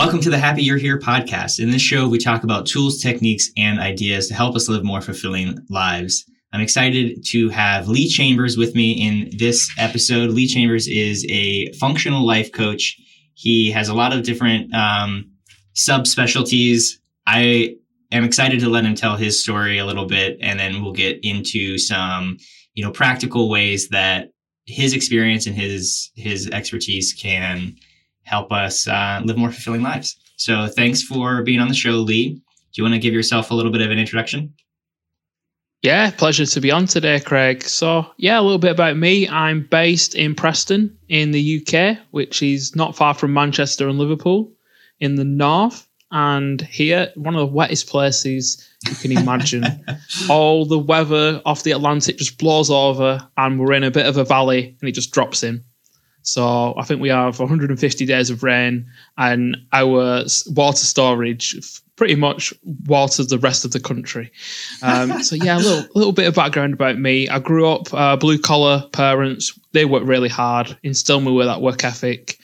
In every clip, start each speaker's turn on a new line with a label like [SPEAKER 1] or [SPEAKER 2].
[SPEAKER 1] Welcome to the Happy You're Here podcast. In this show, we talk about tools, techniques, and ideas to help us live more fulfilling lives. I'm excited to have Lee Chambers with me in this episode. Lee Chambers is a functional life coach. He has a lot of different um, subspecialties. I am excited to let him tell his story a little bit, and then we'll get into some, you know, practical ways that his experience and his his expertise can help us uh, live more fulfilling lives. So thanks for being on the show, Lee. Do you want to give yourself a little bit of an introduction?
[SPEAKER 2] Yeah, pleasure to be on today, Craig. So, yeah, a little bit about me. I'm based in Preston in the UK, which is not far from Manchester and Liverpool in the north. And here, one of the wettest places you can imagine. All the weather off the Atlantic just blows over, and we're in a bit of a valley, and it just drops in. So I think we have 150 days of rain, and our water storage pretty much waters the rest of the country. Um, so yeah, a little little bit of background about me. I grew up uh, blue collar parents. They worked really hard, instilled me with that work ethic.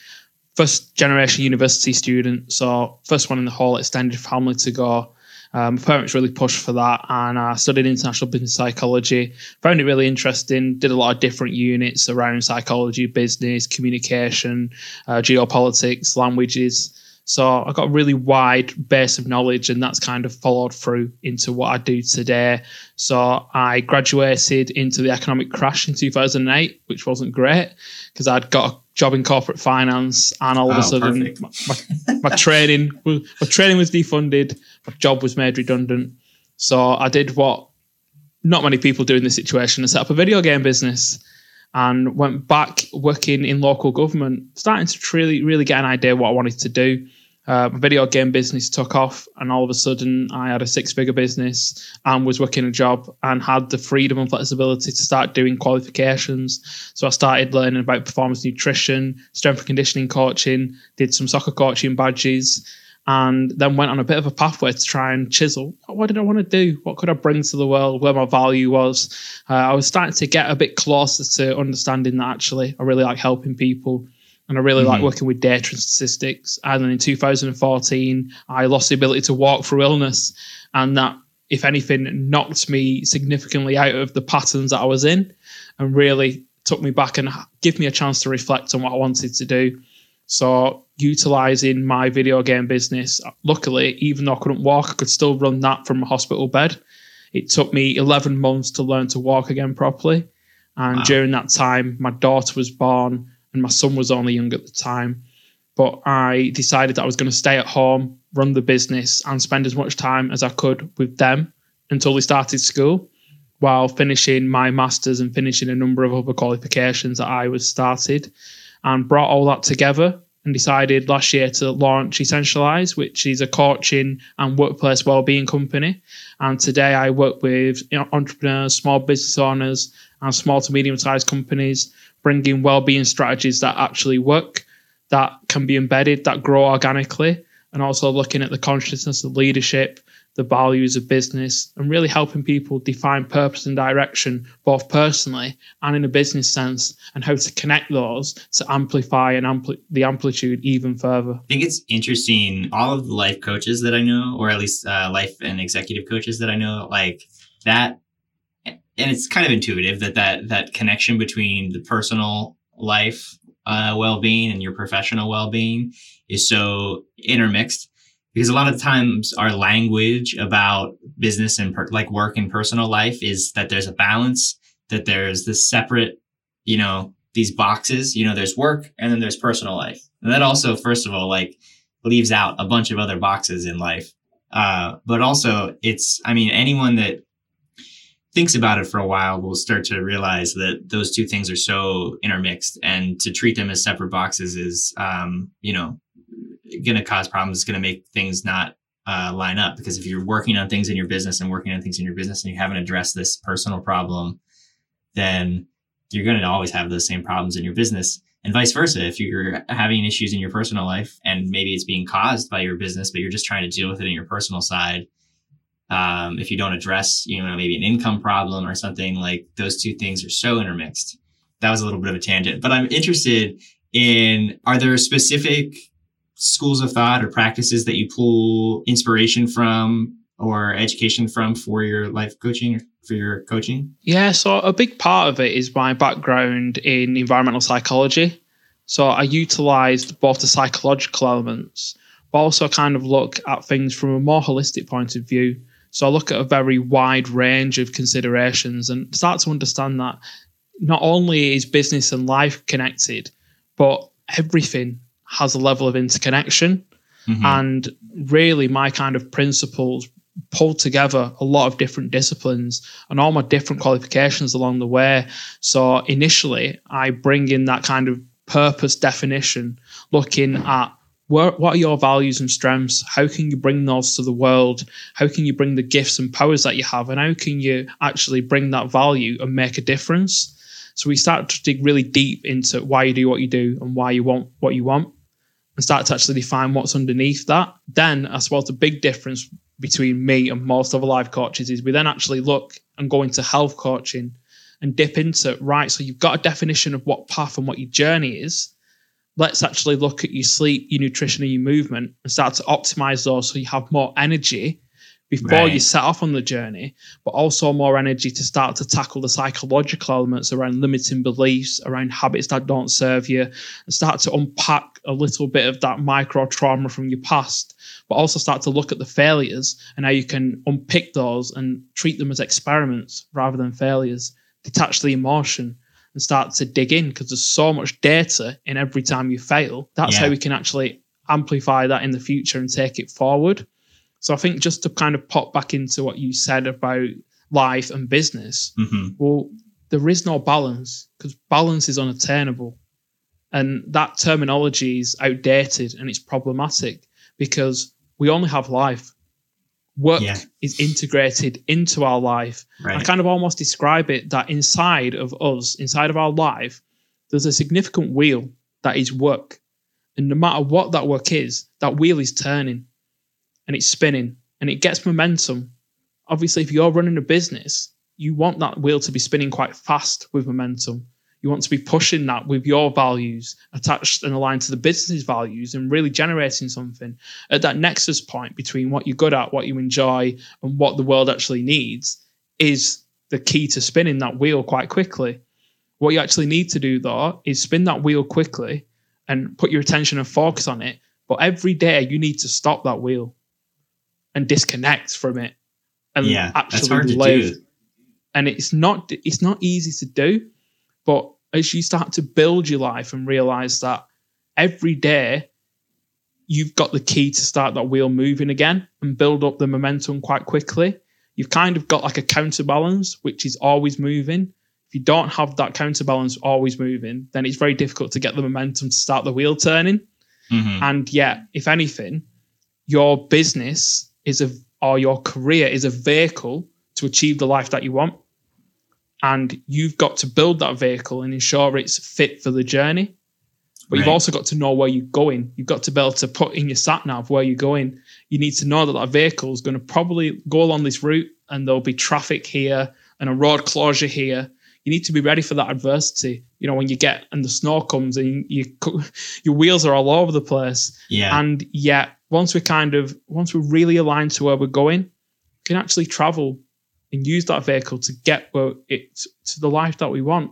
[SPEAKER 2] First generation university student, so first one in the whole extended family to go. Um, my parents really pushed for that, and I studied international business psychology. Found it really interesting. Did a lot of different units around psychology, business, communication, uh, geopolitics, languages. So I got a really wide base of knowledge, and that's kind of followed through into what I do today. So I graduated into the economic crash in 2008, which wasn't great because I'd got a job in corporate finance, and all of oh, a sudden my, my, my training my training was defunded, job was made redundant. So I did what not many people do in this situation: and set up a video game business, and went back working in local government, starting to really really get an idea what I wanted to do uh, my video game business took off, and all of a sudden, I had a six figure business and was working a job and had the freedom and flexibility to start doing qualifications. So I started learning about performance nutrition, strength and conditioning coaching, did some soccer coaching badges, and then went on a bit of a pathway to try and chisel what did I want to do? What could I bring to the world? Where my value was? Uh, I was starting to get a bit closer to understanding that actually I really like helping people and I really mm-hmm. like working with data and statistics. And then in 2014, I lost the ability to walk through illness, and that, if anything, knocked me significantly out of the patterns that I was in, and really took me back and give me a chance to reflect on what I wanted to do. So, utilizing my video game business, luckily, even though I couldn't walk, I could still run that from a hospital bed. It took me 11 months to learn to walk again properly. And wow. during that time, my daughter was born and my son was only young at the time. But I decided that I was going to stay at home, run the business, and spend as much time as I could with them until they started school, while finishing my masters and finishing a number of other qualifications that I was started, and brought all that together and decided last year to launch Essentialise, which is a coaching and workplace wellbeing company. And today I work with entrepreneurs, small business owners, and small to medium sized companies bringing well-being strategies that actually work, that can be embedded, that grow organically, and also looking at the consciousness of leadership, the values of business, and really helping people define purpose and direction, both personally and in a business sense, and how to connect those to amplify and ampli- the amplitude even further.
[SPEAKER 1] I think it's interesting. All of the life coaches that I know, or at least uh, life and executive coaches that I know, like that and it's kind of intuitive that that that connection between the personal life uh, well-being and your professional well-being is so intermixed because a lot of times our language about business and per- like work and personal life is that there's a balance that there's this separate you know these boxes. You know there's work and then there's personal life. And that also first of all like leaves out a bunch of other boxes in life. Uh, but also it's i mean anyone that thinks about it for a while will start to realize that those two things are so intermixed. And to treat them as separate boxes is um, you know going to cause problems it's going to make things not uh, line up because if you're working on things in your business and working on things in your business and you haven't addressed this personal problem then you're going to always have those same problems in your business and vice versa if you're having issues in your personal life and maybe it's being caused by your business but you're just trying to deal with it in your personal side um, if you don't address, you know, maybe an income problem or something like those two things are so intermixed. That was a little bit of a tangent, but I'm interested in are there specific schools of thought or practices that you pull inspiration from or education from for your life coaching for your coaching?
[SPEAKER 2] Yeah, so a big part of it is my background in environmental psychology. So I utilized both the psychological elements, but also kind of look at things from a more holistic point of view. So I look at a very wide range of considerations and start to understand that not only is business and life connected, but everything has a level of interconnection. Mm-hmm. And really, my kind of principles pull together a lot of different disciplines and all my different qualifications along the way. So initially, I bring in that kind of purpose definition, looking at what are your values and strengths? How can you bring those to the world? How can you bring the gifts and powers that you have? And how can you actually bring that value and make a difference? So we start to dig really deep into why you do what you do and why you want what you want and start to actually define what's underneath that. Then I suppose the big difference between me and most other life coaches is we then actually look and go into health coaching and dip into right. So you've got a definition of what path and what your journey is. Let's actually look at your sleep, your nutrition, and your movement and start to optimize those so you have more energy before right. you set off on the journey, but also more energy to start to tackle the psychological elements around limiting beliefs, around habits that don't serve you, and start to unpack a little bit of that micro trauma from your past, but also start to look at the failures and how you can unpick those and treat them as experiments rather than failures, detach the emotion. And start to dig in because there's so much data in every time you fail. That's yeah. how we can actually amplify that in the future and take it forward. So I think just to kind of pop back into what you said about life and business, mm-hmm. well, there is no balance because balance is unattainable. And that terminology is outdated and it's problematic because we only have life. Work yeah. is integrated into our life. Right. I kind of almost describe it that inside of us, inside of our life, there's a significant wheel that is work. And no matter what that work is, that wheel is turning and it's spinning and it gets momentum. Obviously, if you're running a business, you want that wheel to be spinning quite fast with momentum. You want to be pushing that with your values attached and aligned to the business's values and really generating something at that nexus point between what you're good at, what you enjoy, and what the world actually needs is the key to spinning that wheel quite quickly. What you actually need to do though is spin that wheel quickly and put your attention and focus on it. But every day you need to stop that wheel and disconnect from it and yeah, actually live. And it's not it's not easy to do, but as you start to build your life and realize that every day you've got the key to start that wheel moving again and build up the momentum quite quickly. You've kind of got like a counterbalance, which is always moving. If you don't have that counterbalance always moving, then it's very difficult to get the momentum to start the wheel turning. Mm-hmm. And yet, if anything, your business is a or your career is a vehicle to achieve the life that you want. And you've got to build that vehicle and ensure it's fit for the journey. But right. you've also got to know where you're going. You've got to be able to put in your sat nav where you're going. You need to know that that vehicle is going to probably go along this route and there'll be traffic here and a road closure here. You need to be ready for that adversity. You know, when you get and the snow comes and you, you your wheels are all over the place.
[SPEAKER 1] Yeah.
[SPEAKER 2] And yet once we kind of once we're really aligned to where we're going, we can actually travel and use that vehicle to get where it to the life that we want.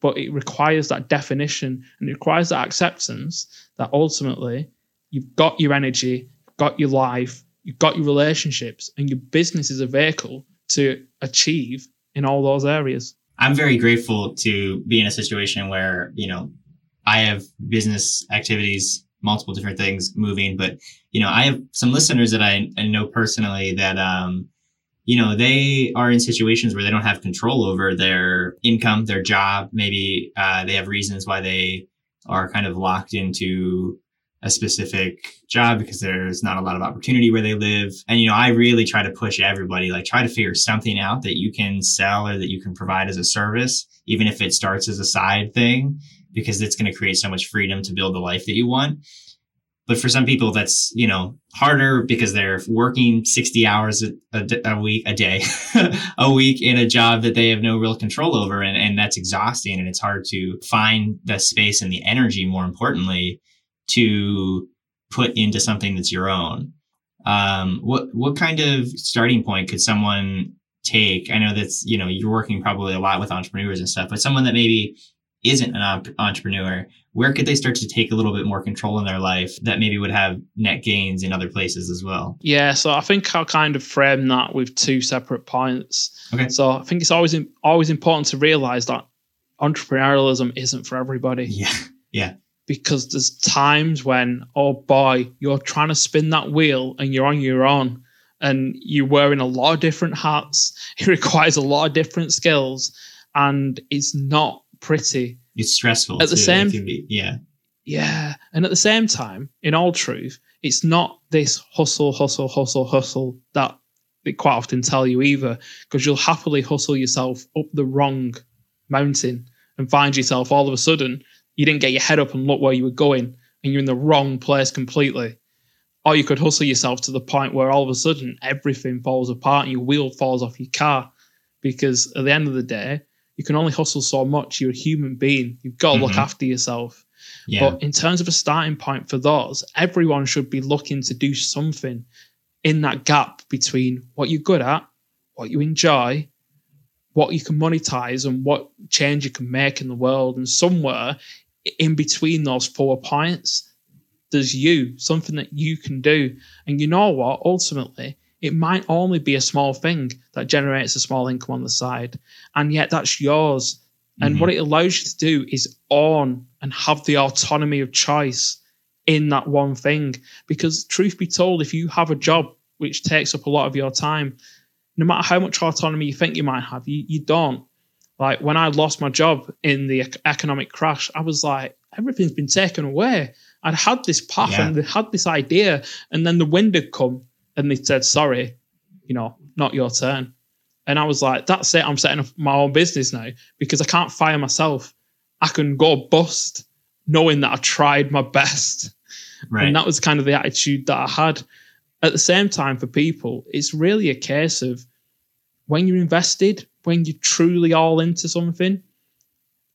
[SPEAKER 2] But it requires that definition and it requires that acceptance that ultimately you've got your energy, got your life, you've got your relationships, and your business is a vehicle to achieve in all those areas.
[SPEAKER 1] I'm very grateful to be in a situation where, you know, I have business activities multiple different things moving. But you know, I have some listeners that I, I know personally that um, you know, they are in situations where they don't have control over their income, their job. Maybe uh, they have reasons why they are kind of locked into a specific job because there's not a lot of opportunity where they live. And, you know, I really try to push everybody, like try to figure something out that you can sell or that you can provide as a service, even if it starts as a side thing because it's going to create so much freedom to build the life that you want. But for some people, that's, you know, harder because they're working 60 hours a, a, a week, a day, a week in a job that they have no real control over. And, and that's exhausting. And it's hard to find the space and the energy, more importantly, to put into something that's your own. Um, what what kind of starting point could someone take? I know that's you know you're working probably a lot with entrepreneurs and stuff, but someone that maybe isn't an op- entrepreneur, where could they start to take a little bit more control in their life that maybe would have net gains in other places as well?
[SPEAKER 2] Yeah, so I think I'll kind of frame that with two separate points.
[SPEAKER 1] Okay.
[SPEAKER 2] So I think it's always always important to realize that entrepreneurialism isn't for everybody.
[SPEAKER 1] Yeah. Yeah.
[SPEAKER 2] Because there's times when, oh boy, you're trying to spin that wheel and you're on your own and you're wearing a lot of different hats. It requires a lot of different skills and it's not pretty.
[SPEAKER 1] It's stressful.
[SPEAKER 2] At the
[SPEAKER 1] too.
[SPEAKER 2] same-
[SPEAKER 1] be- yeah.
[SPEAKER 2] Yeah. And at the same time, in all truth, it's not this hustle, hustle, hustle, hustle that they quite often tell you either, because you'll happily hustle yourself up the wrong mountain and find yourself all of a sudden you didn't get your head up and look where you were going and you're in the wrong place completely. Or you could hustle yourself to the point where all of a sudden everything falls apart and your wheel falls off your car. Because at the end of the day, you can only hustle so much. You're a human being. You've got to look
[SPEAKER 1] Mhm.
[SPEAKER 2] after yourself.
[SPEAKER 1] Yeah.
[SPEAKER 2] But in terms of a starting point for those, everyone should be looking to do something in that gap between what you're good at, what you enjoy, what you can monetize, and what change you can make in the world. And somewhere in between those four points, there's you, something that you can do. And you know what? Ultimately, it might only be a small thing that generates a small income on the side. And yet that's yours. And
[SPEAKER 1] Mhm.
[SPEAKER 2] what it allows you to do is own and have the autonomy of choice in that one thing. Because, truth be told, if you have a job which takes up a lot of your time, no matter how much autonomy you think you might have, you, you don't. Like when I lost my job in the economic crash, I was like, everything's been taken away. I'd had this path
[SPEAKER 1] Yeah.
[SPEAKER 2] and had this idea, and then the wind had come and they said, sorry, you know, not your turn. And I was like, that's it. I'm setting up my own business now because I can't fire myself. I can go bust knowing that I tried my best.
[SPEAKER 1] right.
[SPEAKER 2] And that was kind of the attitude that I had. At the same time, for people, it's really a case of when you're invested, when you're truly all into something,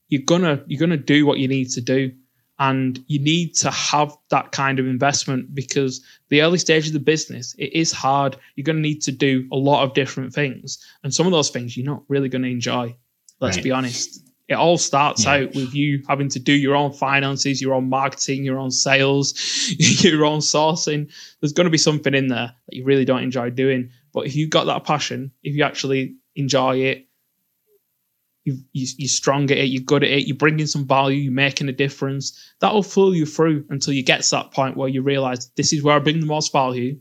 [SPEAKER 2] you're gonna you're gonna do what you need to do. And you need to have that kind of investment because the early stage of the business, it is hard. You're going to need to do a lot of different things. And some of those things you're not really going to enjoy. Let's
[SPEAKER 1] Right.
[SPEAKER 2] be honest. It all starts
[SPEAKER 1] Yeah.
[SPEAKER 2] out with you having to do your own finances, your own marketing, your own sales, your own sourcing. There's going to be something in there that you really don't enjoy doing. But if you've got that passion, if you actually enjoy it, you, you, you're strong at it, you're good at it, you're bringing some value, you're making a difference, that'll fool you through until you get to that point where you realize this is where I bring the most value.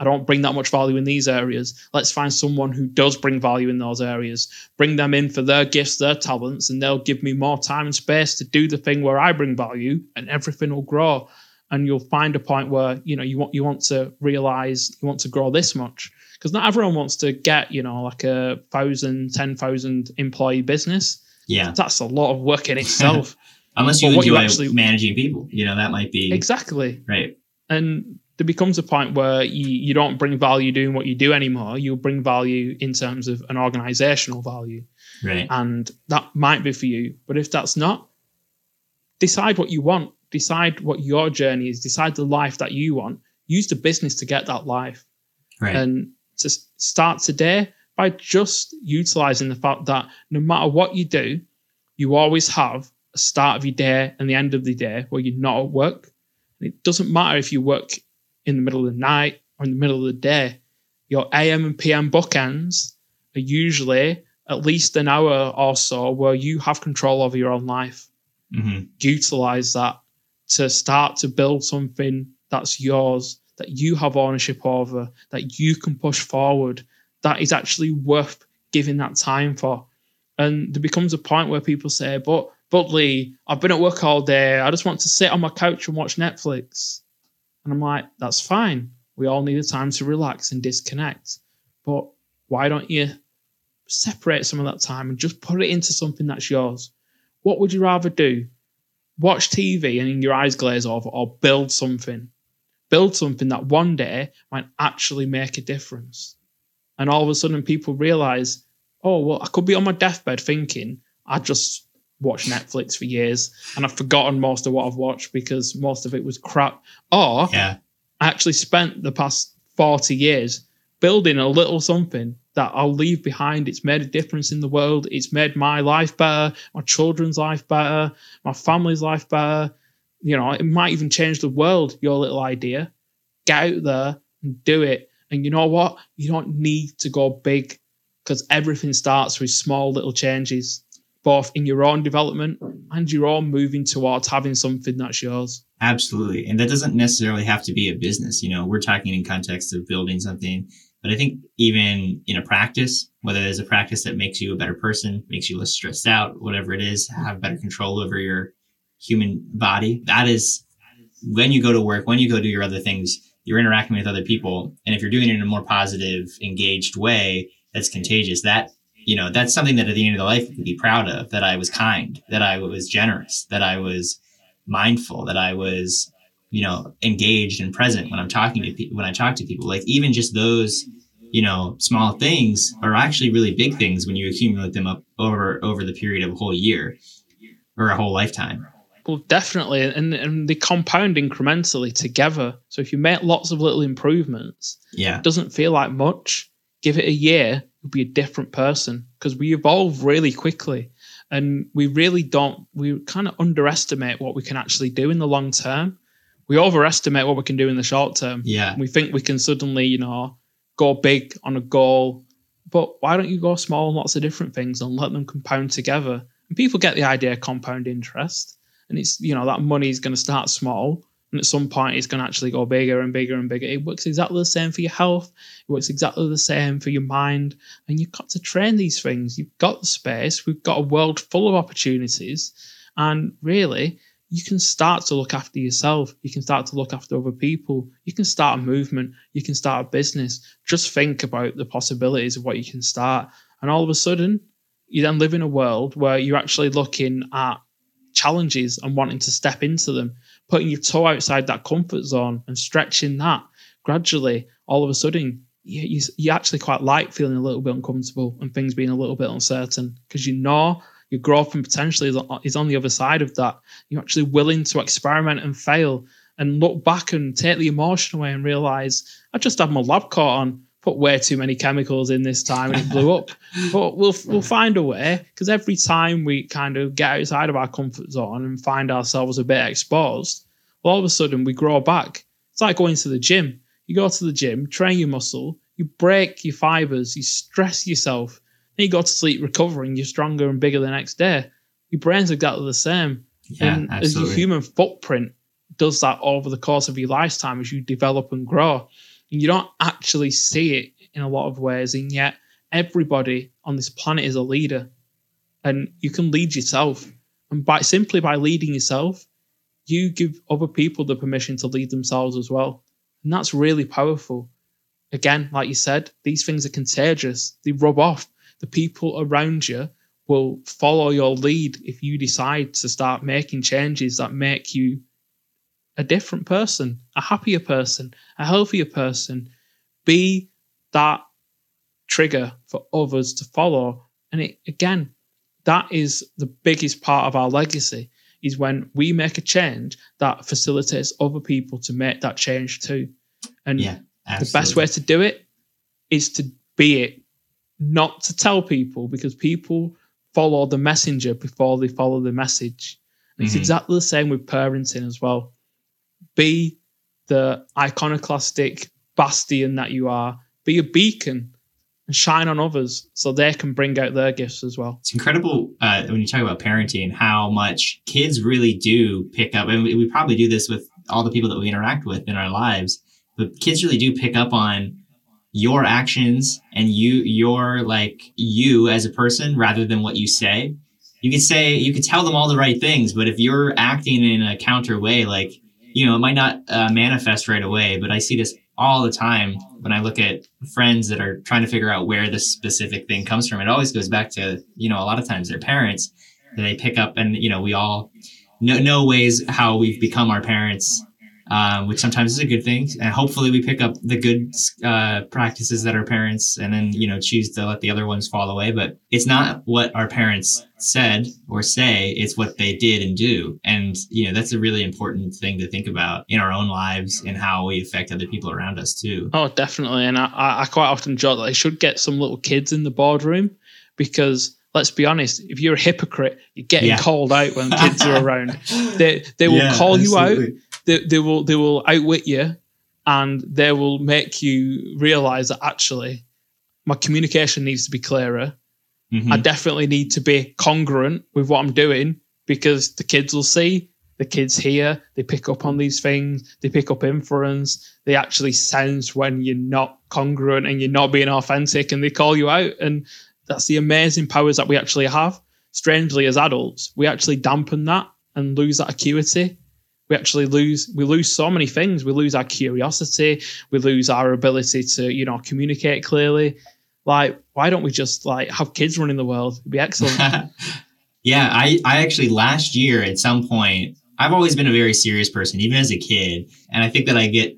[SPEAKER 2] I don't bring that much value in these areas. Let's find someone who does bring value in those areas. Bring them in for their gifts, their talents, and they'll give me more time and space to do the thing where I bring value, and everything will grow. And you'll find a point where you know you want you want to realize you want to grow this much because not everyone wants to get you know like a thousand, ten thousand employee business.
[SPEAKER 1] yeah.
[SPEAKER 2] That's a lot of work in itself.
[SPEAKER 1] Unless you enjoy
[SPEAKER 2] you actually-
[SPEAKER 1] managing people, you know, that might be
[SPEAKER 2] exactly.
[SPEAKER 1] right.
[SPEAKER 2] and there becomes a point where you, you don't bring value doing what you do anymore. You bring value in terms of an organizational value,
[SPEAKER 1] Right.
[SPEAKER 2] and that might be for you. But if that's not, decide what you want. Decide what your journey is. Decide the life that you want. Use the business to get that life,
[SPEAKER 1] Right.
[SPEAKER 2] and to start today by just utilizing the fact that no matter what you do, you always have a start of your day and the end of the day where you're not at work. And it doesn't matter if you work in the middle of the night or in the middle of the day. Your AM and PM bookends are usually at least an hour or so where you have control over your own life.
[SPEAKER 1] hmm
[SPEAKER 2] Utilize that to start to build something that's yours, that you have ownership over, that you can push forward, that is actually worth giving that time for. And there becomes a point where people say, but but Lee, I've been at work all day. I just want to sit on my couch and watch Netflix. And I'm like, that's fine. We all need a time to relax and disconnect. But why don't you separate some of that time and just put it into something that's yours? What would you rather do? Watch TV and your eyes glaze over, or build something? Build something that one day might actually make a difference. And all of a sudden, people realize, oh, well, I could be on my deathbed thinking, I just watched Netflix for years and I've forgotten most of what I've watched because most of it was crap. Or
[SPEAKER 1] Yeah.
[SPEAKER 2] I actually spent the past 40 years building a little something that I'll leave behind. It's made a difference in the world. It's made my life better, my children's life better, my family's life better. You know, it might even change the world, your little idea. Get out there and do it. And you know what? You don't need to go big because everything starts with small little changes, both in your own development and your own moving towards having something that's yours.
[SPEAKER 1] Absolutely. And that doesn't necessarily have to be a business. You know, we're talking in context of building something, but I think even in a practice, whether there's a practice that makes you a better person, makes you less stressed out, whatever it is, have better control over your human body, that is when you go to work, when you go do your other things, you're interacting with other people. And if you're doing it in a more positive, engaged way, that's contagious. That, you know, that's something that at the end of the life you can be proud of, that I was kind, that I was generous, that I was mindful, that I was, you know, engaged and present when I'm talking to people, when I talk to people, like even just those, you know, small things are actually really big things when you accumulate them up over, over the period of a whole year or a whole lifetime.
[SPEAKER 2] Well, definitely, and and they compound incrementally together. So if you make lots of little improvements,
[SPEAKER 1] Yeah.
[SPEAKER 2] it doesn't feel like much. Give it a year, you'll be a different person because we evolve really quickly, and we really don't. We kind of underestimate what we can actually do in the long term. We overestimate what we can do in the short term.
[SPEAKER 1] Yeah.
[SPEAKER 2] We think we can suddenly, you know, go big on a goal, but why don't you go small on lots of different things and let them compound together? And people get the idea of compound interest, and it's you know that money is going to start small, and at some point it's going to actually go bigger and bigger and bigger. It works exactly the same for your health. It works exactly the same for your mind, and you've got to train these things. You've got the space. We've got a world full of opportunities, and really. You can start to look after yourself. You can start to look after other people. You can start a movement. You can start a business. Just think about the possibilities of what you can start. And all of a sudden, you then live in a world where you're actually looking at challenges and wanting to step into them, putting your toe outside that comfort zone and stretching that gradually. All of a sudden, you, you, you actually quite like feeling a little bit uncomfortable and things being a little bit uncertain because you know your growth and potentially is, on the other side of that. You're actually willing to experiment and fail and look back and take the emotion away and realize I just had my lab coat on, put way too many chemicals in this time and it blew up. but we'll we'll find a way because every time we kind of get outside of our comfort zone and find ourselves a bit exposed, well, all of a sudden we grow back. It's like going to the gym. You go to the gym, train your muscle, you break your fibers, you stress yourself, you go to sleep recovering, you're stronger and bigger the next day. Your brain's exactly the same.
[SPEAKER 1] Yeah.
[SPEAKER 2] and as your human footprint does that over the course of your lifetime as you develop and grow. And you don't actually see it in a lot of ways, and yet everybody on this planet is a leader. And you can lead yourself. And by simply by leading yourself, you give other people the permission to lead themselves as well. And that's really powerful. Again, like you said, these things are contagious. They rub off. The people around you will follow your lead if you decide to start making changes that make you a different person, a happier person, a healthier person. Be that trigger for others to follow. And it, again, that is the biggest part of our legacy is when we make a change that facilitates other people to make that change too. And
[SPEAKER 1] Yeah.
[SPEAKER 2] the best way to do it is to be it, not to tell people because people follow the messenger before they follow the message. And It's exactly the same with parenting as well. Be the iconoclastic bastion that you are, be a beacon and shine on others so they can bring out their gifts as well.
[SPEAKER 1] it's incredible uh, when you talk about parenting how much kids really do pick up and we, we probably do this with all the people that we interact with in our lives but kids really do pick up on your actions and you your like you as a person rather than what you say. You could say you could tell them all the right things but if you're acting in a counter way like you know it might not uh, manifest right away but i see this all the time when i look at friends that are trying to figure out where this specific thing comes from. It always goes back to you know a lot of times their parents that they pick up and you know we all know, know ways how we've become our parents um, which sometimes is a good thing. And hopefully we pick up the good uh, practices that our parents and then, you know, choose to let the other ones fall away. But it's not what our parents said or say, it's what they did and do. And, you know, that's a really important thing to think about in our own lives and how we affect other people around us too.
[SPEAKER 2] Oh, definitely. And I, I quite often joke that they should get some little kids in the boardroom because let's be honest, if you're a hypocrite, you're getting yeah. called out when kids are around. They they will yeah, call absolutely. you out they, they will they will outwit you and they will make you realize that actually my communication needs to be clearer. Mm-hmm. I definitely need to be congruent with what I'm doing because the kids will see, the kids hear, they pick up on these things, they pick up inference, they actually sense when you're not congruent and you're not being authentic and they call you out. And that's the amazing powers that we actually have. Strangely, as adults, we actually dampen that and lose that acuity we actually lose we lose so many things. We lose our curiosity. We lose our ability to you know communicate clearly. Like why don't we just like have kids running the world? It'd be excellent.
[SPEAKER 1] Yeah i i actually last year at some point i've always been a very serious person even as a kid. And i think that i get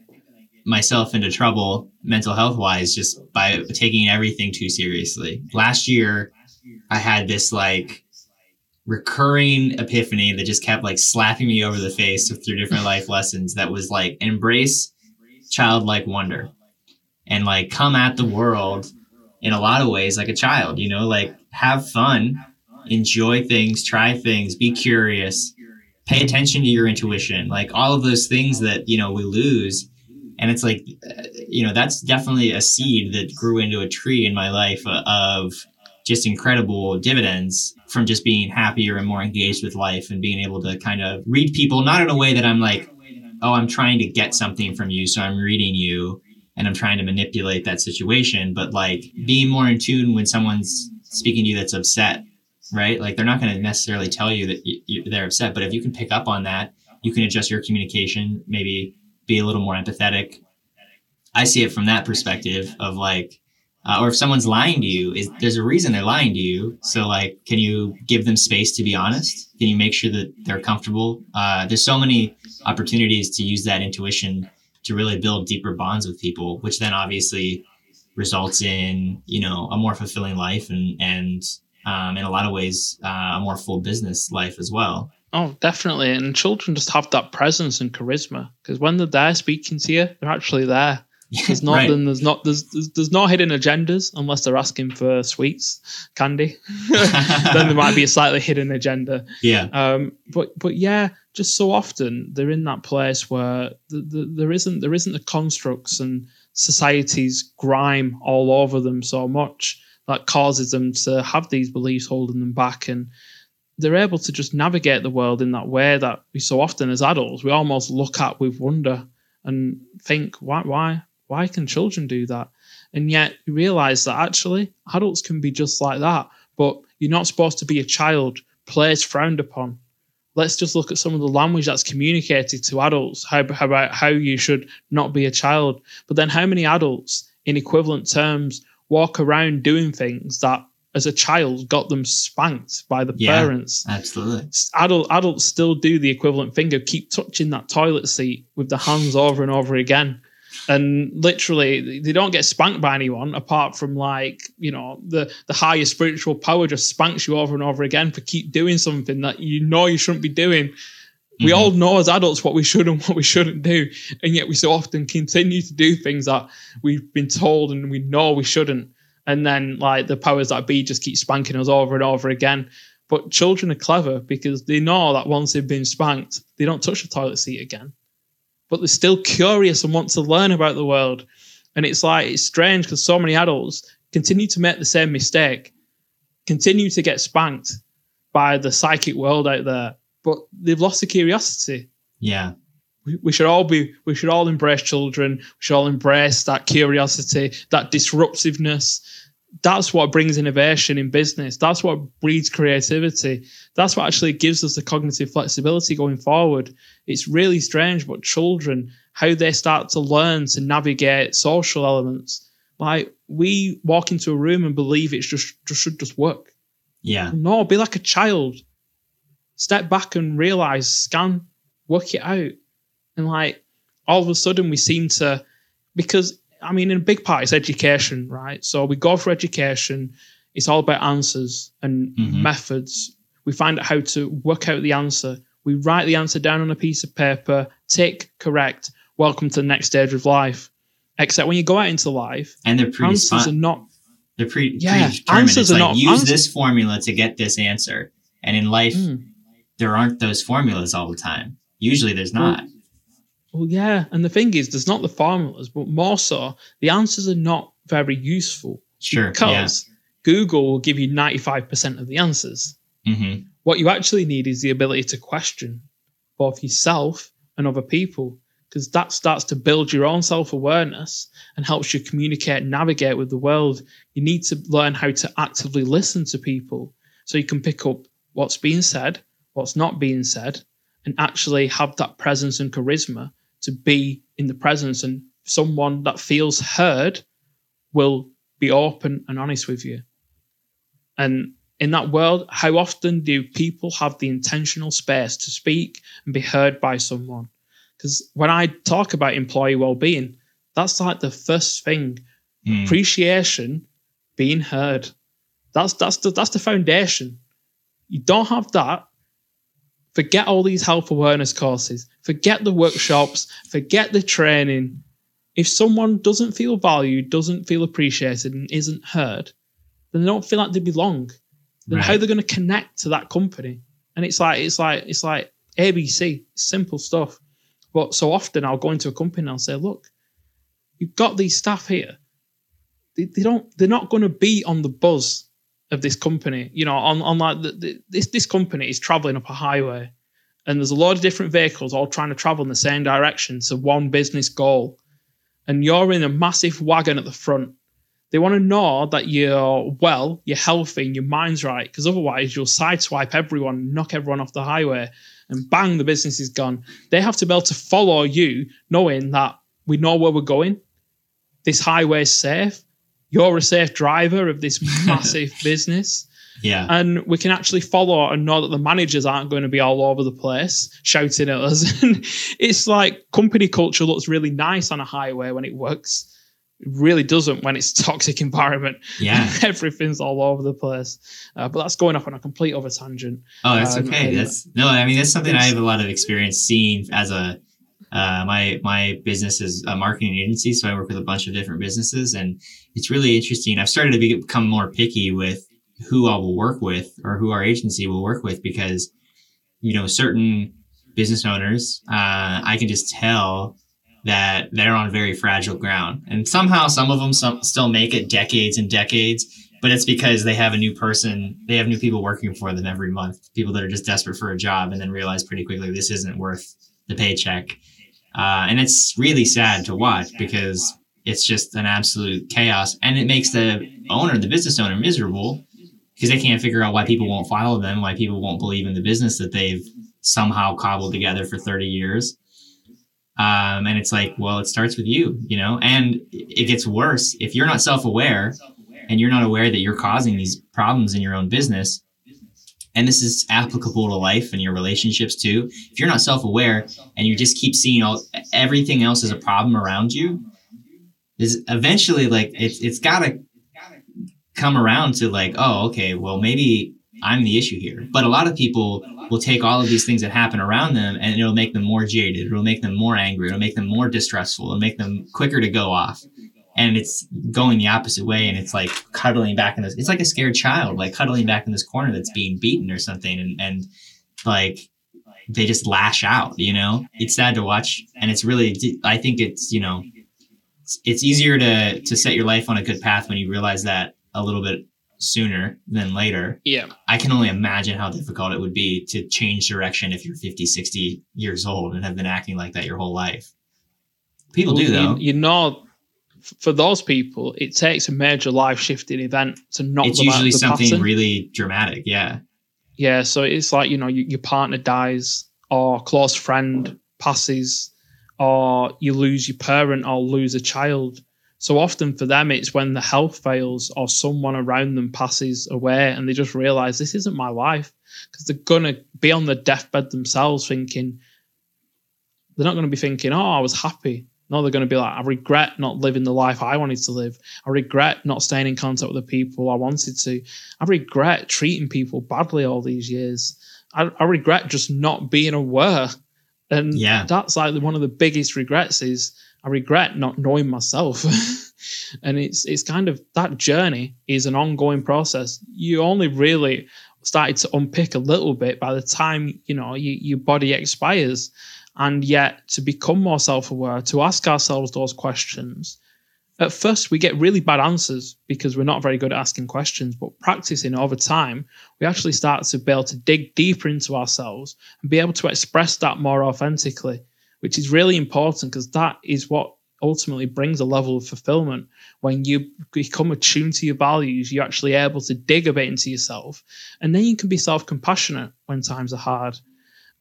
[SPEAKER 1] myself into trouble mental health wise just by taking everything too seriously. Last year i had this like recurring epiphany that just kept like slapping me over the face through different life lessons that was like embrace childlike wonder and like come at the world in a lot of ways like a child you know like have fun enjoy things try things be curious pay attention to your intuition like all of those things that you know we lose. And it's like uh, you know that's definitely a seed that grew into a tree in my life uh, of just incredible dividends from just being happier and more engaged with life and being able to kind of read people, not in a way that I'm like, oh, I'm trying to get something from you. So I'm reading you and I'm trying to manipulate that situation, but like being more in tune when someone's speaking to you that's upset, right? Like they're not going to necessarily tell you that they're upset, but if you can pick up on that, you can adjust your communication, maybe be a little more empathetic. I see it from that perspective of like, uh, or if someone's lying to you is there's a reason they're lying to you so like can you give them space to be honest can you make sure that they're comfortable uh, there's so many opportunities to use that intuition to really build deeper bonds with people which then obviously results in you know a more fulfilling life and and um, in a lot of ways uh, a more full business life as well
[SPEAKER 2] Oh, definitely. And children just have that presence and charisma because when they're there speaking to you, they're actually there. There's not right. then there's not there's, there's there's no hidden agendas unless they're asking for sweets, candy. then there might be a slightly hidden agenda.
[SPEAKER 1] Yeah.
[SPEAKER 2] Um. But but yeah, just so often they're in that place where the, the, there isn't there isn't the constructs and society's grime all over them so much that causes them to have these beliefs holding them back and they're able to just navigate the world in that way that we so often as adults we almost look at with wonder and think why why why can children do that? And yet you realize that actually adults can be just like that, but you're not supposed to be a child. Play is frowned upon. Let's just look at some of the language that's communicated to adults how, how about how you should not be a child. But then how many adults in equivalent terms walk around doing things that as a child got them spanked by the yeah, parents.
[SPEAKER 1] Absolutely.
[SPEAKER 2] Adult adults still do the equivalent thing of keep touching that toilet seat with the hands over and over again and literally they don't get spanked by anyone apart from like you know the the higher spiritual power just spanks you over and over again for keep doing something that you know you shouldn't be doing. Mm-hmm. we all know as adults what we should and what we shouldn't do and yet we so often continue to do things that we've been told and we know we shouldn't. And then like the powers that be just keep spanking us over and over again. But children are clever because they know that once they've been spanked they don't touch the toilet seat again but they're still curious and want to learn about the world. And it's like, it's strange because so many adults continue to make the same mistake, continue to get spanked by the psychic world out there, but they've lost the curiosity.
[SPEAKER 1] Yeah.
[SPEAKER 2] We, we should all be, we should all embrace children. We should all embrace that curiosity, that disruptiveness, that's what brings innovation in business. That's what breeds creativity. That's what actually gives us the cognitive flexibility going forward. It's really strange, but children, how they start to learn to navigate social elements. Like we walk into a room and believe it's just, just should just work.
[SPEAKER 1] Yeah.
[SPEAKER 2] No, be like a child. Step back and realize, scan, work it out. And like all of a sudden we seem to, because I mean, in a big part, it's education, right? So we go for education. It's all about answers and
[SPEAKER 1] Mhm.
[SPEAKER 2] methods. We find out how to work out the answer. We write the answer down on a piece of paper, tick, correct, welcome to the next stage of life. Except when you go out into life,
[SPEAKER 1] And they're
[SPEAKER 2] answers are not
[SPEAKER 1] They're pre
[SPEAKER 2] Yeah, answers are
[SPEAKER 1] like
[SPEAKER 2] not-
[SPEAKER 1] use
[SPEAKER 2] answers-
[SPEAKER 1] this formula to get this answer. And in life,
[SPEAKER 2] Mm.
[SPEAKER 1] there aren't those formulas all the time. Usually, there's not.
[SPEAKER 2] Well, yeah. And the thing is, there's not the formulas, but more so, the answers are not very useful
[SPEAKER 1] Sure.
[SPEAKER 2] because Google will give you 95% of the answers.
[SPEAKER 1] Yeah. hmm
[SPEAKER 2] What you actually need is the ability to question both yourself and other people, because that starts to build your own self awareness and helps you communicate and navigate with the world. You need to learn how to actively listen to people so you can pick up what's being said, what's not being said, and actually have that presence and charisma to be in the presence. And someone that feels heard will be open and honest with you. And in that world, how often do people have the intentional space to speak and be heard by someone? Because when I talk about employee well-being, that's like the first thing.
[SPEAKER 1] Mm.
[SPEAKER 2] Appreciation, being heard. That's that's the that's the foundation. You don't have that. Forget all these health awareness courses. Forget the workshops. Forget the training. If someone doesn't feel valued, doesn't feel appreciated, and isn't heard, then they don't feel like they belong then how they're going to connect to that company. And it's like it's like it's like ABC, simple stuff. But so often I'll go into a company and I'll say, look, you've got these staff here. They, they don't they're not going to be on the buzz of this company. You know, on on like the, the, this this company is traveling up a highway, and there's a lot of different vehicles all trying to travel in the same direction to one business goal, and you're in a massive wagon at the front. They want to know that you're well, you're healthy, and your mind's right, because otherwise you'll sideswipe everyone, knock everyone off the highway, and bang, the business is gone. They have to be able to follow you, knowing that we know where we're going. This highway is safe. You're a safe driver of this massive business.
[SPEAKER 1] Yeah.
[SPEAKER 2] And we can actually follow and know that the managers aren't going to be all over the place shouting at us. And it's like company culture looks really nice on a highway when it works. It really doesn't when it's a toxic environment.
[SPEAKER 1] Yeah.
[SPEAKER 2] Everything's all over the place. Uh, but that's going off on a complete other tangent.
[SPEAKER 1] Oh, that's
[SPEAKER 2] Um,
[SPEAKER 1] okay. That's no. I mean, that's something I have a lot of experience seeing as a. Uh, my my business is a marketing agency, so I work with a bunch of different businesses, and it's really interesting. I've started to become more picky with who I will work with or who our agency will work with because, you know, certain business owners, uh, I can just tell that they're on very fragile ground, and somehow some of them some, still make it decades and decades but it's because they have a new person they have new people working for them every month people that are just desperate for a job and then realize pretty quickly this isn't worth the paycheck uh, and it's really sad to watch because it's just an absolute chaos. And it makes the owner the business owner miserable because they can't figure out why people won't follow them why people won't believe in the business that they've somehow cobbled together for 30 years. Um, and it's like well it starts with you you know? And it gets worse if you're not self-aware and you're not aware that you're causing these problems in your own business and this is applicable to life and your relationships too. If you're not self-aware and you just keep seeing all everything else as a problem around you is eventually like it's it's got to come around to like oh okay well maybe i'm the issue here. But a lot of people will take all of these things that happen around them and it'll make them more jaded. It'll make them more angry. It'll make them more distrustful it'll make them quicker to go off and it's going the opposite way and it's like cuddling back in this it's like a scared child like cuddling back in this corner that's being beaten or something and and like they just lash out you know? It's sad to watch and it's really i think it's you know it's, it's easier to to set your life on a good path when you realize that a little bit sooner than later.
[SPEAKER 2] Yeah.
[SPEAKER 1] i can only imagine how difficult it would be to change direction if you're 50 60 years old and have been acting like that your whole life. People do
[SPEAKER 2] You-
[SPEAKER 1] though.
[SPEAKER 2] You, know, f- for those people, it takes a major life shifting event to knock
[SPEAKER 1] it's
[SPEAKER 2] them out of
[SPEAKER 1] usually
[SPEAKER 2] the
[SPEAKER 1] something
[SPEAKER 2] pattern.
[SPEAKER 1] really dramatic yeah
[SPEAKER 2] Yeah, so it's like you know you, your partner dies, or close friend passes, or you lose your parent or lose a child. So often for them, it's when the health fails or someone around them passes away, and they just realize this isn't my life because they're gonna be on the deathbed themselves, thinking They're not going to be thinking, oh, I was happy. No, they're going to be like, I regret not living the life I wanted to live. I regret not staying in contact with the people I wanted to. I regret treating people badly all these years. I, I regret just not being aware. And
[SPEAKER 1] Yeah.
[SPEAKER 2] that's like one of the biggest regrets is I regret not knowing myself. and it's it's kind of that journey is an ongoing process. You only really started to unpick a little bit by the time you know you, your body expires and yet to become more self-aware to ask ourselves those questions. At first we get really bad answers because we're not very good at asking questions but practicing over time we actually start to be able to dig deeper into ourselves and be able to express that more authentically which is really important because that is what ultimately brings a level of fulfillment. When you become attuned to your values you're actually able to dig a bit into yourself and then you can be self-compassionate when times are hard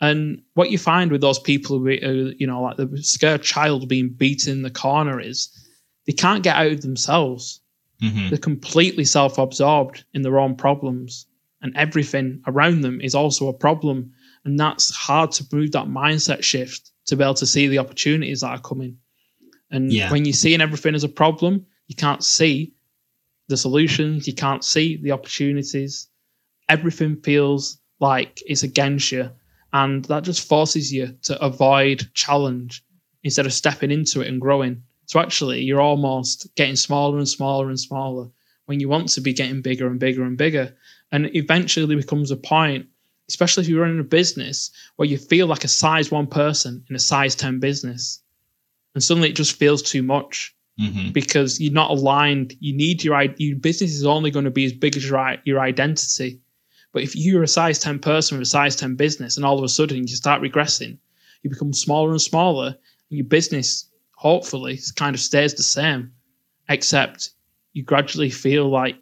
[SPEAKER 2] and what you find with those people who, are, you know, like the scared child being beaten in the corner is they can't get out of themselves.
[SPEAKER 1] hmm
[SPEAKER 2] They're completely self absorbed in their own problems, and everything around them is also a problem. And that's hard to move that mindset shift to be able to see the opportunities that are coming. And
[SPEAKER 1] Yeah.
[SPEAKER 2] when you're seeing everything as a problem, you can't see the solutions, you can't see the opportunities. Everything feels like it's against you. And that just forces you to avoid challenge instead of stepping into it and growing. So actually, you're almost getting smaller and smaller and smaller when you want to be getting bigger and bigger and bigger. And eventually becomes a point, especially if you're running a business, where you feel like a size one person in a size 10 business. And suddenly it just feels too much
[SPEAKER 1] hmm
[SPEAKER 2] because you're not aligned. You need your your business is only going to be as big as your your identity. But if you're a size 10 person with a size 10 business and all of a sudden you start regressing, you become smaller and smaller, and your business hopefully kind of stays the same, except you gradually feel like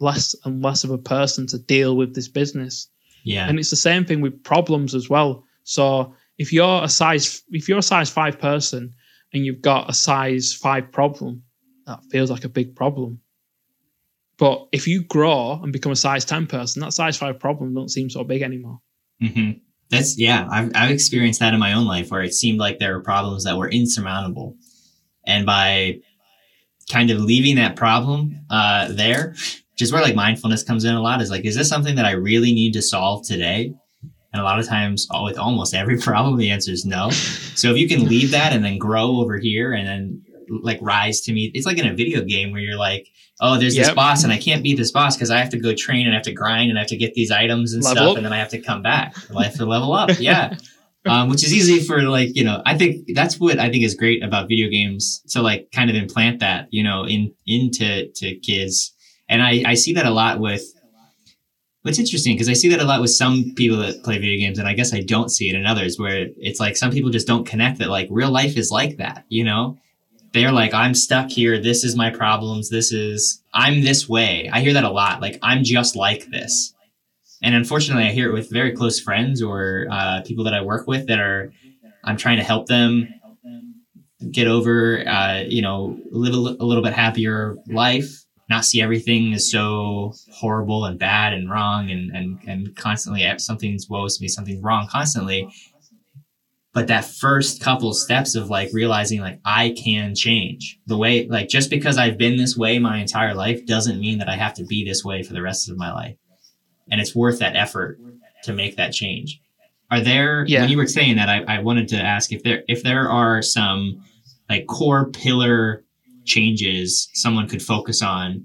[SPEAKER 2] less and less of a person to deal with this business.
[SPEAKER 1] Yeah.
[SPEAKER 2] And it's the same thing with problems as well. So if you're a size if you're a size five person and you've got a size five problem, that feels like a big problem. But if you grow and become a size 10 person, that size five problem don't seem so big anymore.
[SPEAKER 1] hmm That's yeah. I've I've experienced that in my own life where it seemed like there were problems that were insurmountable, and by kind of leaving that problem uh, there, which is where like mindfulness comes in a lot, is like, is this something that I really need to solve today? And a lot of times, with almost every problem, the answer is no. So if you can leave that and then grow over here and then like rise to meet, it's like in a video game where you're like, oh, there's this boss and I can't beat this boss because I have to go train and I have to grind and I have to get these items and
[SPEAKER 2] Level
[SPEAKER 1] stuff
[SPEAKER 2] up.
[SPEAKER 1] and then I have to come back. I have to level up. Yeah. Um, which is easy for like, you know, I think that's what I think is great about video games to like kind of implant that, you know, in into to kids. And I, I see that a lot with what's interesting because I see that a lot with some people that play video games, and I guess I don't see it in others where it's like some people just don't connect that like real life is like that, you know? They're like, I'm stuck here. This is my problems. This is, I'm this way. I hear that a lot. Like, I'm just like this. And unfortunately, I hear it with very close friends or uh, people that I work with that are, I'm trying to help them get over, uh, you know, live a, li- a little bit happier life, not see everything as so horrible and bad and wrong and, and, and constantly something's woes me, something's wrong constantly. But that first couple steps of like realizing like I can change the way, like just because I've been this way my entire life doesn't mean that I have to be this way for the rest of my life. And it's worth that effort to make that change. Are there,
[SPEAKER 2] Yeah.
[SPEAKER 1] when you were saying that, I, I wanted to ask if there, if there are some like core pillar changes someone could focus on.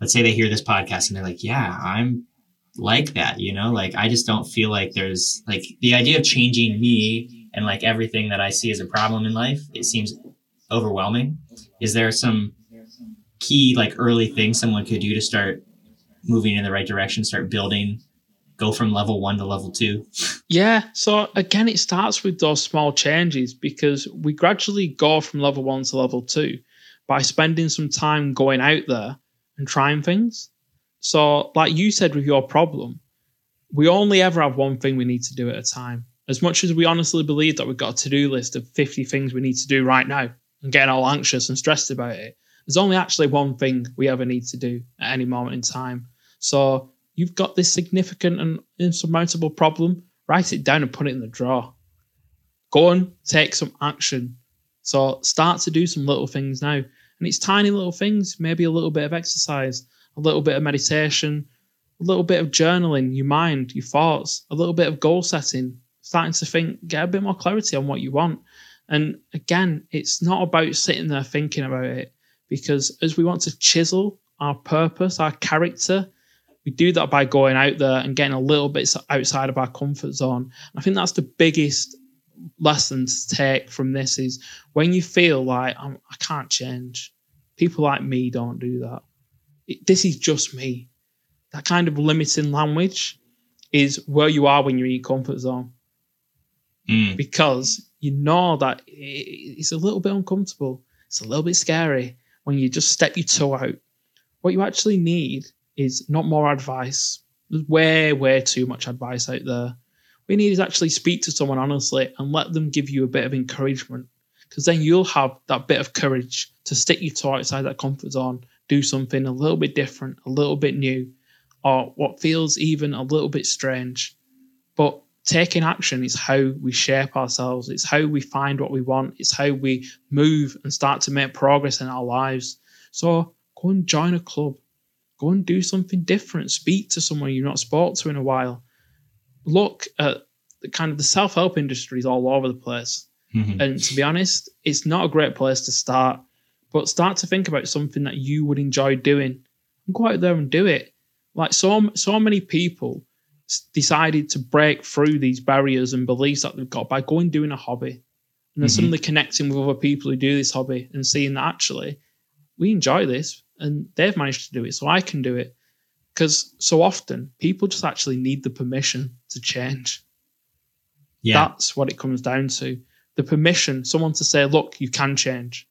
[SPEAKER 1] Let's say they hear this podcast and they're like, yeah, I'm like that, you know, like I just don't feel like there's like the idea of changing me and like everything that I see as a problem in life, it seems overwhelming. Is there some key like early things someone could do to start moving in the right direction, start building, go from level one to level two?
[SPEAKER 2] Yeah. So again, it starts with those small changes because we gradually go from level one to level two by spending some time going out there and trying things. So, like you said with your problem, we only ever have one thing we need to do at a time. As much as we honestly believe that we've got a to do list of 50 things we need to do right now and getting all anxious and stressed about it, there's only actually one thing we ever need to do at any moment in time. So, you've got this significant and insurmountable problem, write it down and put it in the drawer. Go and take some action. So start to do some little things now. And it's tiny little things, maybe a little bit of exercise, a little bit of meditation, a little bit of journaling, your mind, your thoughts, a little bit of goal setting, starting to think, get a bit more clarity on what you want. And again, it's not about sitting there thinking about it because as we want to chisel our purpose, our character, we do that by going out there and getting a little bit outside of our comfort zone. I think that's the biggest lesson to take from this is when you feel like I'm, I can not change, people like me don't do that. It, this is just me. That kind of limiting language is where you are when you're in your comfort zone.
[SPEAKER 1] Mm.
[SPEAKER 2] Because you know that it's a little bit uncomfortable. It's a little bit scary when you just step your toe out. What you actually need is not more advice. There's way, way too much advice out there. What you need is actually speak to someone honestly and let them give you a bit of encouragement. Because then you'll have that bit of courage to stick your toe outside that comfort zone, do something a little bit different, a little bit new, or what feels even a little bit strange. But taking action is how we shape ourselves. It's how we find what we want. It's how we move and start to make progress in our lives. So go and join a club. Go and do something different. Speak to someone you've not spoke to in a while. Look at the kind of the self-help industries all over the place.
[SPEAKER 1] Mm-hmm.
[SPEAKER 2] And to be honest, it's not a great place to start. But start to think about something that you would enjoy doing and go out there and do it. Like so so many people decided to break through these barriers and beliefs that they've got by going doing a hobby. And then mm-hmm. suddenly connecting with other people who do this hobby and seeing that actually we enjoy this and they've managed to do it, so I can do it. Because so often people just actually need the permission to change.
[SPEAKER 1] Yeah.
[SPEAKER 2] That's what it comes down to. The permission, someone to say, look, you can change.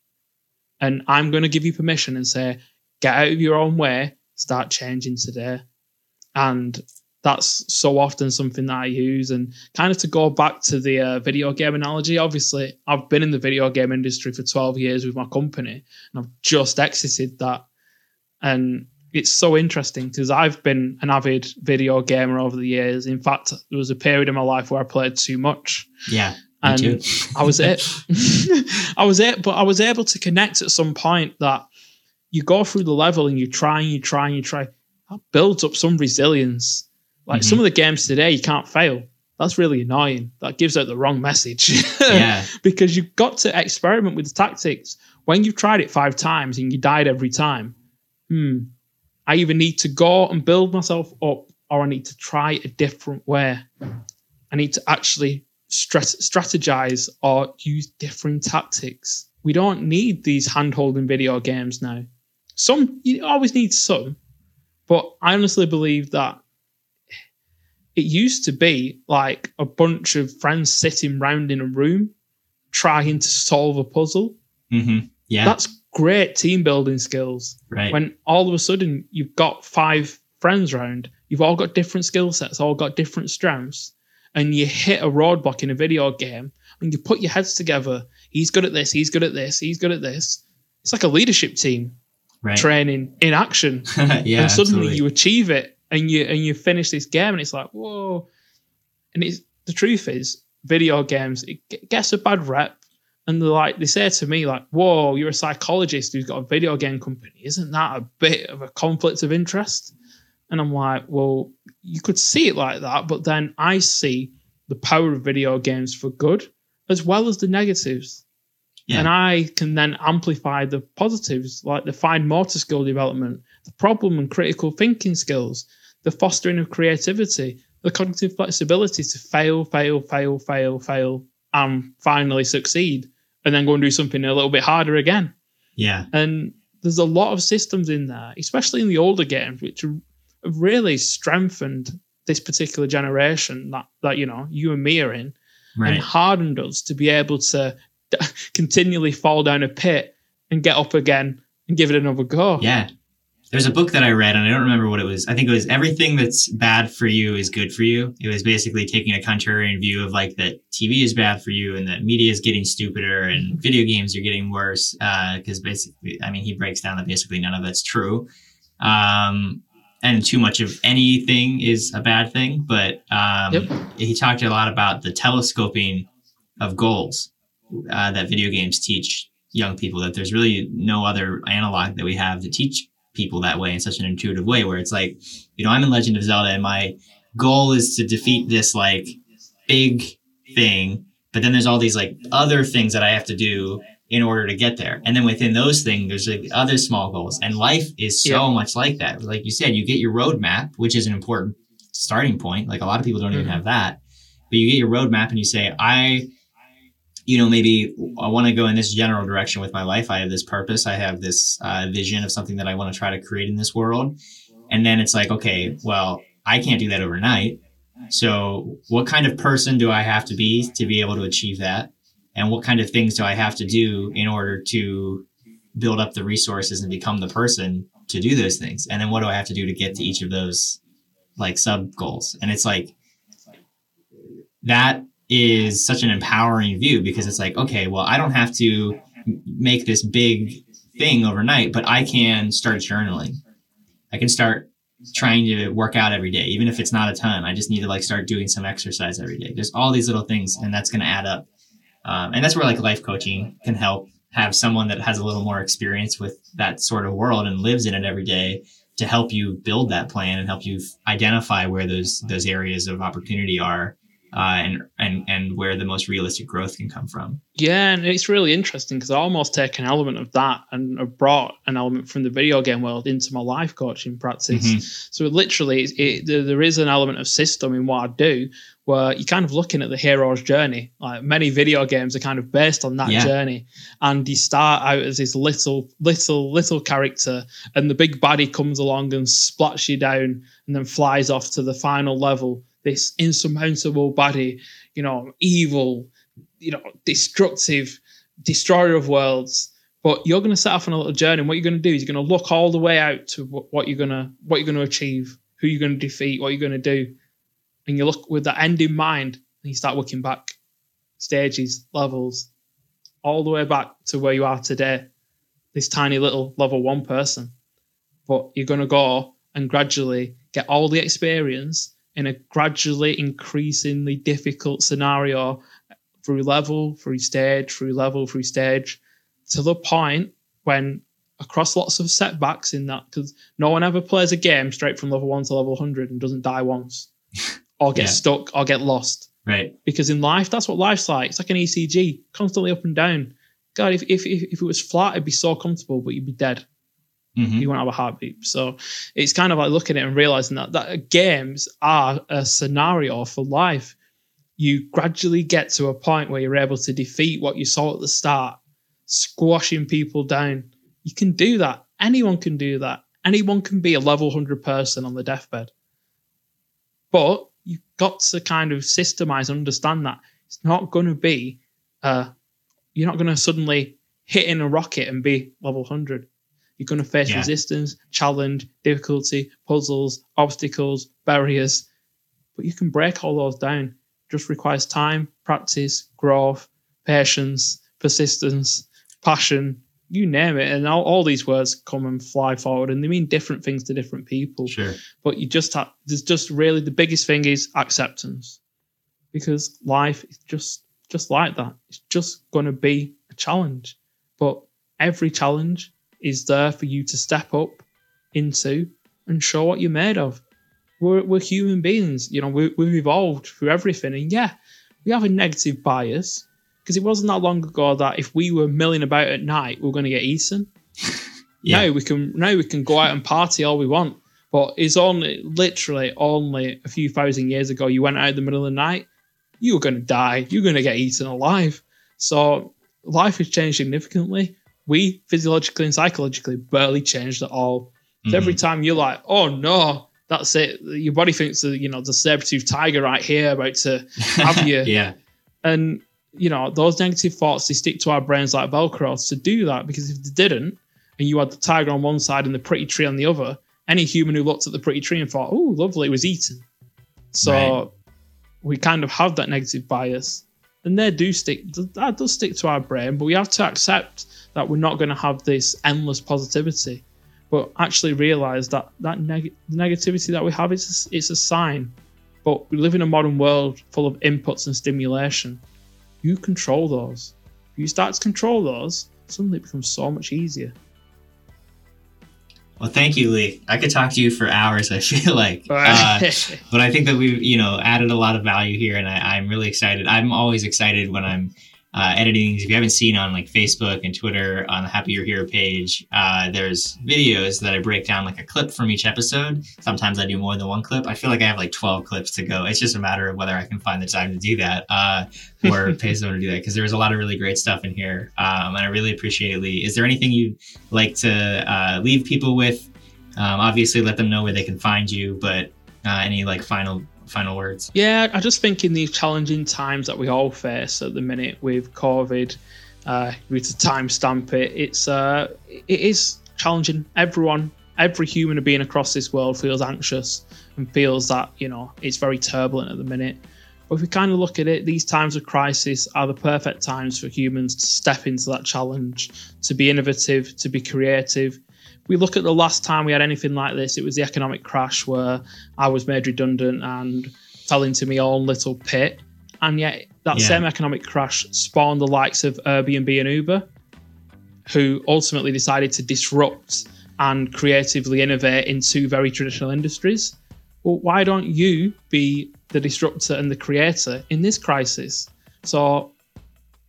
[SPEAKER 2] And I'm going to give you permission and say, get out of your own way, start changing today. And that's so often something that I use. And kind of to go back to the uh, video game analogy, obviously, I've been in the video game industry for 12 years with my company, and I've just exited that. And it's so interesting because I've been an avid video gamer over the years. In fact, there was a period in my life where I played too much.
[SPEAKER 1] Yeah.
[SPEAKER 2] And I was it. I was it, but I was able to connect at some point that you go through the level and you try and you try and you try. That builds up some resilience like mm-hmm. some of the games today, you can't fail. That's really annoying. That gives out the wrong message.
[SPEAKER 1] yeah.
[SPEAKER 2] because you've got to experiment with the tactics. When you've tried it five times and you died every time, hmm, I either need to go and build myself up or I need to try a different way. I need to actually stress, strategize or use different tactics. We don't need these hand holding video games now. Some, you always need some, but I honestly believe that it used to be like a bunch of friends sitting round in a room trying to solve a puzzle.
[SPEAKER 1] Mm-hmm. Yeah.
[SPEAKER 2] That's great team building skills.
[SPEAKER 1] Right.
[SPEAKER 2] When all of a sudden you've got five friends round, you've all got different skill sets, all got different strengths, and you hit a roadblock in a video game and you put your heads together. He's good at this, he's good at this, he's good at this. It's like a leadership team
[SPEAKER 1] right.
[SPEAKER 2] training in action.
[SPEAKER 1] yeah.
[SPEAKER 2] And suddenly
[SPEAKER 1] absolutely.
[SPEAKER 2] you achieve it and you and you finish this game and it's like whoa. And it's the truth is video games it gets a bad rep. And they're like they say to me like whoa you're a psychologist who's got a video game company. Isn't that a bit of a conflict of interest? And i'm like well you could see it like that but then i see the power of video games for good as well as the negatives.
[SPEAKER 1] Yeah.
[SPEAKER 2] and i can then amplify the positives like the fine motor skill development the problem and critical thinking skills the fostering of creativity, the cognitive flexibility to fail, fail, fail, fail, fail, and finally succeed, and then go and do something a little bit harder again.
[SPEAKER 1] Yeah.
[SPEAKER 2] And there's a lot of systems in there, especially in the older games, which have really strengthened this particular generation that, that you know you and me are in,
[SPEAKER 1] Right.
[SPEAKER 2] and hardened us to be able to continually fall down a pit and get up again and give it another go.
[SPEAKER 1] Yeah. There's a book that I read and I don't remember what it was. I think it was Everything That's Bad for You is Good for You. It was basically taking a contrarian view of like that TV is bad for you and that media is getting stupider and video games are getting worse. Uh, cause basically, I mean, he breaks down that basically none of that's true. Um, and too much of anything is a bad thing. But um,
[SPEAKER 2] Yep.
[SPEAKER 1] he talked a lot about the telescoping of goals uh, that video games teach young people. That there's really no other analog that we have to teach people that way in such an intuitive way. Where it's like, you know, I'm in Legend of Zelda, and my goal is to defeat this like big thing, but then there's all these like other things that I have to do in order to get there. And then within those things, there's like other small goals. And life is so yeah. much like that. Like you said, you get your roadmap, which is an important starting point. Like a lot of people don't mm-hmm. even have that. But you get your roadmap and you say, I, you know, maybe I want to go in this general direction with my life. I have this purpose. I have this uh, vision of something that I want to try to create in this world. And then it's like, okay, well, I can't do that overnight. So what kind of person do I have to be to be able to achieve that? and what kind of things do I have to do in order to build up the resources and become the person to do those things? And then what do I have to do to get to each of those like sub goals? And it's like that is such an empowering view because it's like, okay, well, I don't have to make this big thing overnight, but I can start journaling. I can start trying to work out every day, even if it's not a ton. I just need to like start doing some exercise every day. There's all these little things, and that's going to add up. Um, and that's where like life coaching can help have someone that has a little more experience with that sort of world and lives in it every day to help you build that plan and help you identify where those those areas of opportunity are uh, and and and where the most realistic growth can come from.
[SPEAKER 2] Yeah, and it's really interesting because I almost take an element of that and have brought an element from the video game world into my life coaching practice. Mm-hmm. So literally, it, there is an element of system in what I do, where you're kind of looking at the hero's journey. Like many video games are kind of based on that yeah. journey. And you start out as this little, little, little character, and the big baddie comes along and splats you down and then flies off to the final level. This insurmountable body, you know, evil, you know, destructive, destroyer of worlds. But you're going to set off on a little journey. And what you're going to do is you're going to look all the way out to what you're going to what you're going to achieve, who you're going to defeat, what you're going to do and you look with that end in mind, and you start working back stages, levels, all the way back to where you are today, this tiny little level one person. But you're going to go and gradually get all the experience in a gradually increasingly difficult scenario through level, through stage, through level, through stage, to the point when across lots of setbacks in that, because no one ever plays a game straight from level one to level 100 and doesn't die once. or get yeah. stuck or get lost.
[SPEAKER 1] Right.
[SPEAKER 2] Because in life, that's what life's like. It's like an ECG, constantly up and down. God, if if if, it was flat, it'd be so comfortable, but you'd be dead. Mm-hmm. You won't have a heartbeat. So it's kind of like looking at it and realizing that that games are a scenario for life. You gradually get to a point where you're able to defeat what you saw at the start, squashing people down. You can do that. Anyone can do that. Anyone can be a level 100 person on the deathbed. But you've got to kind of systemize, and understand that it's not going to be, uh, you're not going to suddenly hit in a rocket and be level 100. You're going to face yeah. resistance, challenge, difficulty, puzzles, obstacles, barriers, but you can break all those down. It just requires time, practice, growth, patience, persistence, passion, you name it, and all, all these words come and fly forward, and they mean different things to different people.
[SPEAKER 1] Sure.
[SPEAKER 2] But you just have there's just really the biggest thing is acceptance, because life is just just like that. It's just going to be a challenge, but every challenge is there for you to step up into and show what you're made of. We're, we're human beings, you know. We, we've evolved through everything, and yeah, we have a negative bias because it wasn't that long ago that if we were milling about at night, we are going to get eaten. yeah. Now we can now we can go out and party all we want. But it's only literally only a few thousand years ago you went out in the middle of the night, you were going to die. You're going to get eaten alive. So life has changed significantly. We physiologically and psychologically barely changed at all. Mm-hmm. every time you're like, oh no, that's it. Your body thinks that you know the saber-toothed tiger right here about to have you.
[SPEAKER 1] yeah.
[SPEAKER 2] And you know, those negative thoughts, they stick to our brains like Velcro to do that because if they didn't, and you had the tiger on one side and the pretty tree on the other, any human who looked at the pretty tree and thought, oh, lovely, it was eaten. So right. we kind of have that negative bias. And they do stick, that does stick to our brain, but we have to accept that we're not going to have this endless positivity, but actually realize that that neg- negativity that we have is it's a sign. But we live in a modern world full of inputs and stimulation you control those. If you start to control those, suddenly it becomes so much easier.
[SPEAKER 1] Well, thank you, Lee. I could talk to you for hours. I feel like, uh, but I think that we've you know added a lot of value here, and I, I'm really excited. I'm always excited when I'm uh, editing. If you haven't seen on like Facebook and Twitter on the Happy You're Here page, uh, there's videos that I break down like a clip from each episode. Sometimes I do more than one clip. I feel like I have like 12 clips to go. It's just a matter of whether I can find the time to do that uh, or pay someone to do that because there's a lot of really great stuff in here. Um, and I really appreciate it, Lee. Is there anything you'd like to uh, leave people with? Um, obviously, let them know where they can find you, but uh, any like final final words?
[SPEAKER 2] Yeah, I just think in these challenging times that we all face at the minute with COVID, uh, we to timestamp it, it's uh, it is challenging. Everyone, every human being across this world feels anxious and feels that you know it's very turbulent at the minute. But if we kind of look at it, these times of crisis are the perfect times for humans to step into that challenge, to be innovative, to be creative, we look at the last time we had anything like this, it was the economic crash where I was made redundant and fell into my own little pit. And yet, that yeah. same economic crash spawned the likes of Airbnb and Uber, who ultimately decided to disrupt and creatively innovate in two very traditional industries. Well, why don't you be the disruptor and the creator in this crisis? So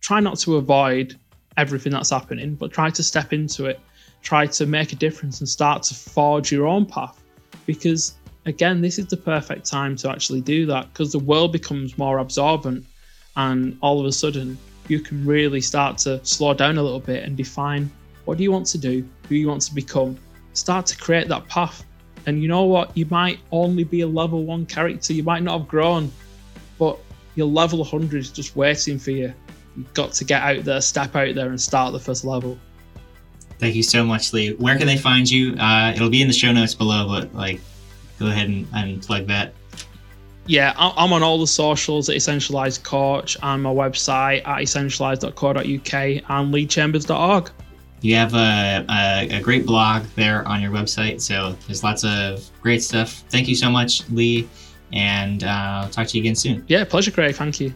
[SPEAKER 2] try not to avoid everything that's happening, but try to step into it try to make a difference and start to forge your own path. Because again, this is the perfect time to actually do that because the world becomes more absorbent and all of a sudden you can really start to slow down a little bit and define what do you want to do, who you want to become, start to create that path. And you know what? You might only be a level one character, you might not have grown, but your level 100 is just waiting for you. You've got to get out there, step out there, and start the first level.
[SPEAKER 1] Thank you so much, Lee. Where can they find you? Uh, it'll be in the show notes below, but like, go ahead and, and plug that.
[SPEAKER 2] Yeah, I'm on all the socials at Essentialise Coach and my website at essentialise.co.uk and leechambers.org.
[SPEAKER 1] You have a, a, a, great blog there on your website, so there's lots of great stuff. Thank you so much, Lee, and uh, I'll talk to you again soon.
[SPEAKER 2] Yeah, pleasure, Craig. Thank you.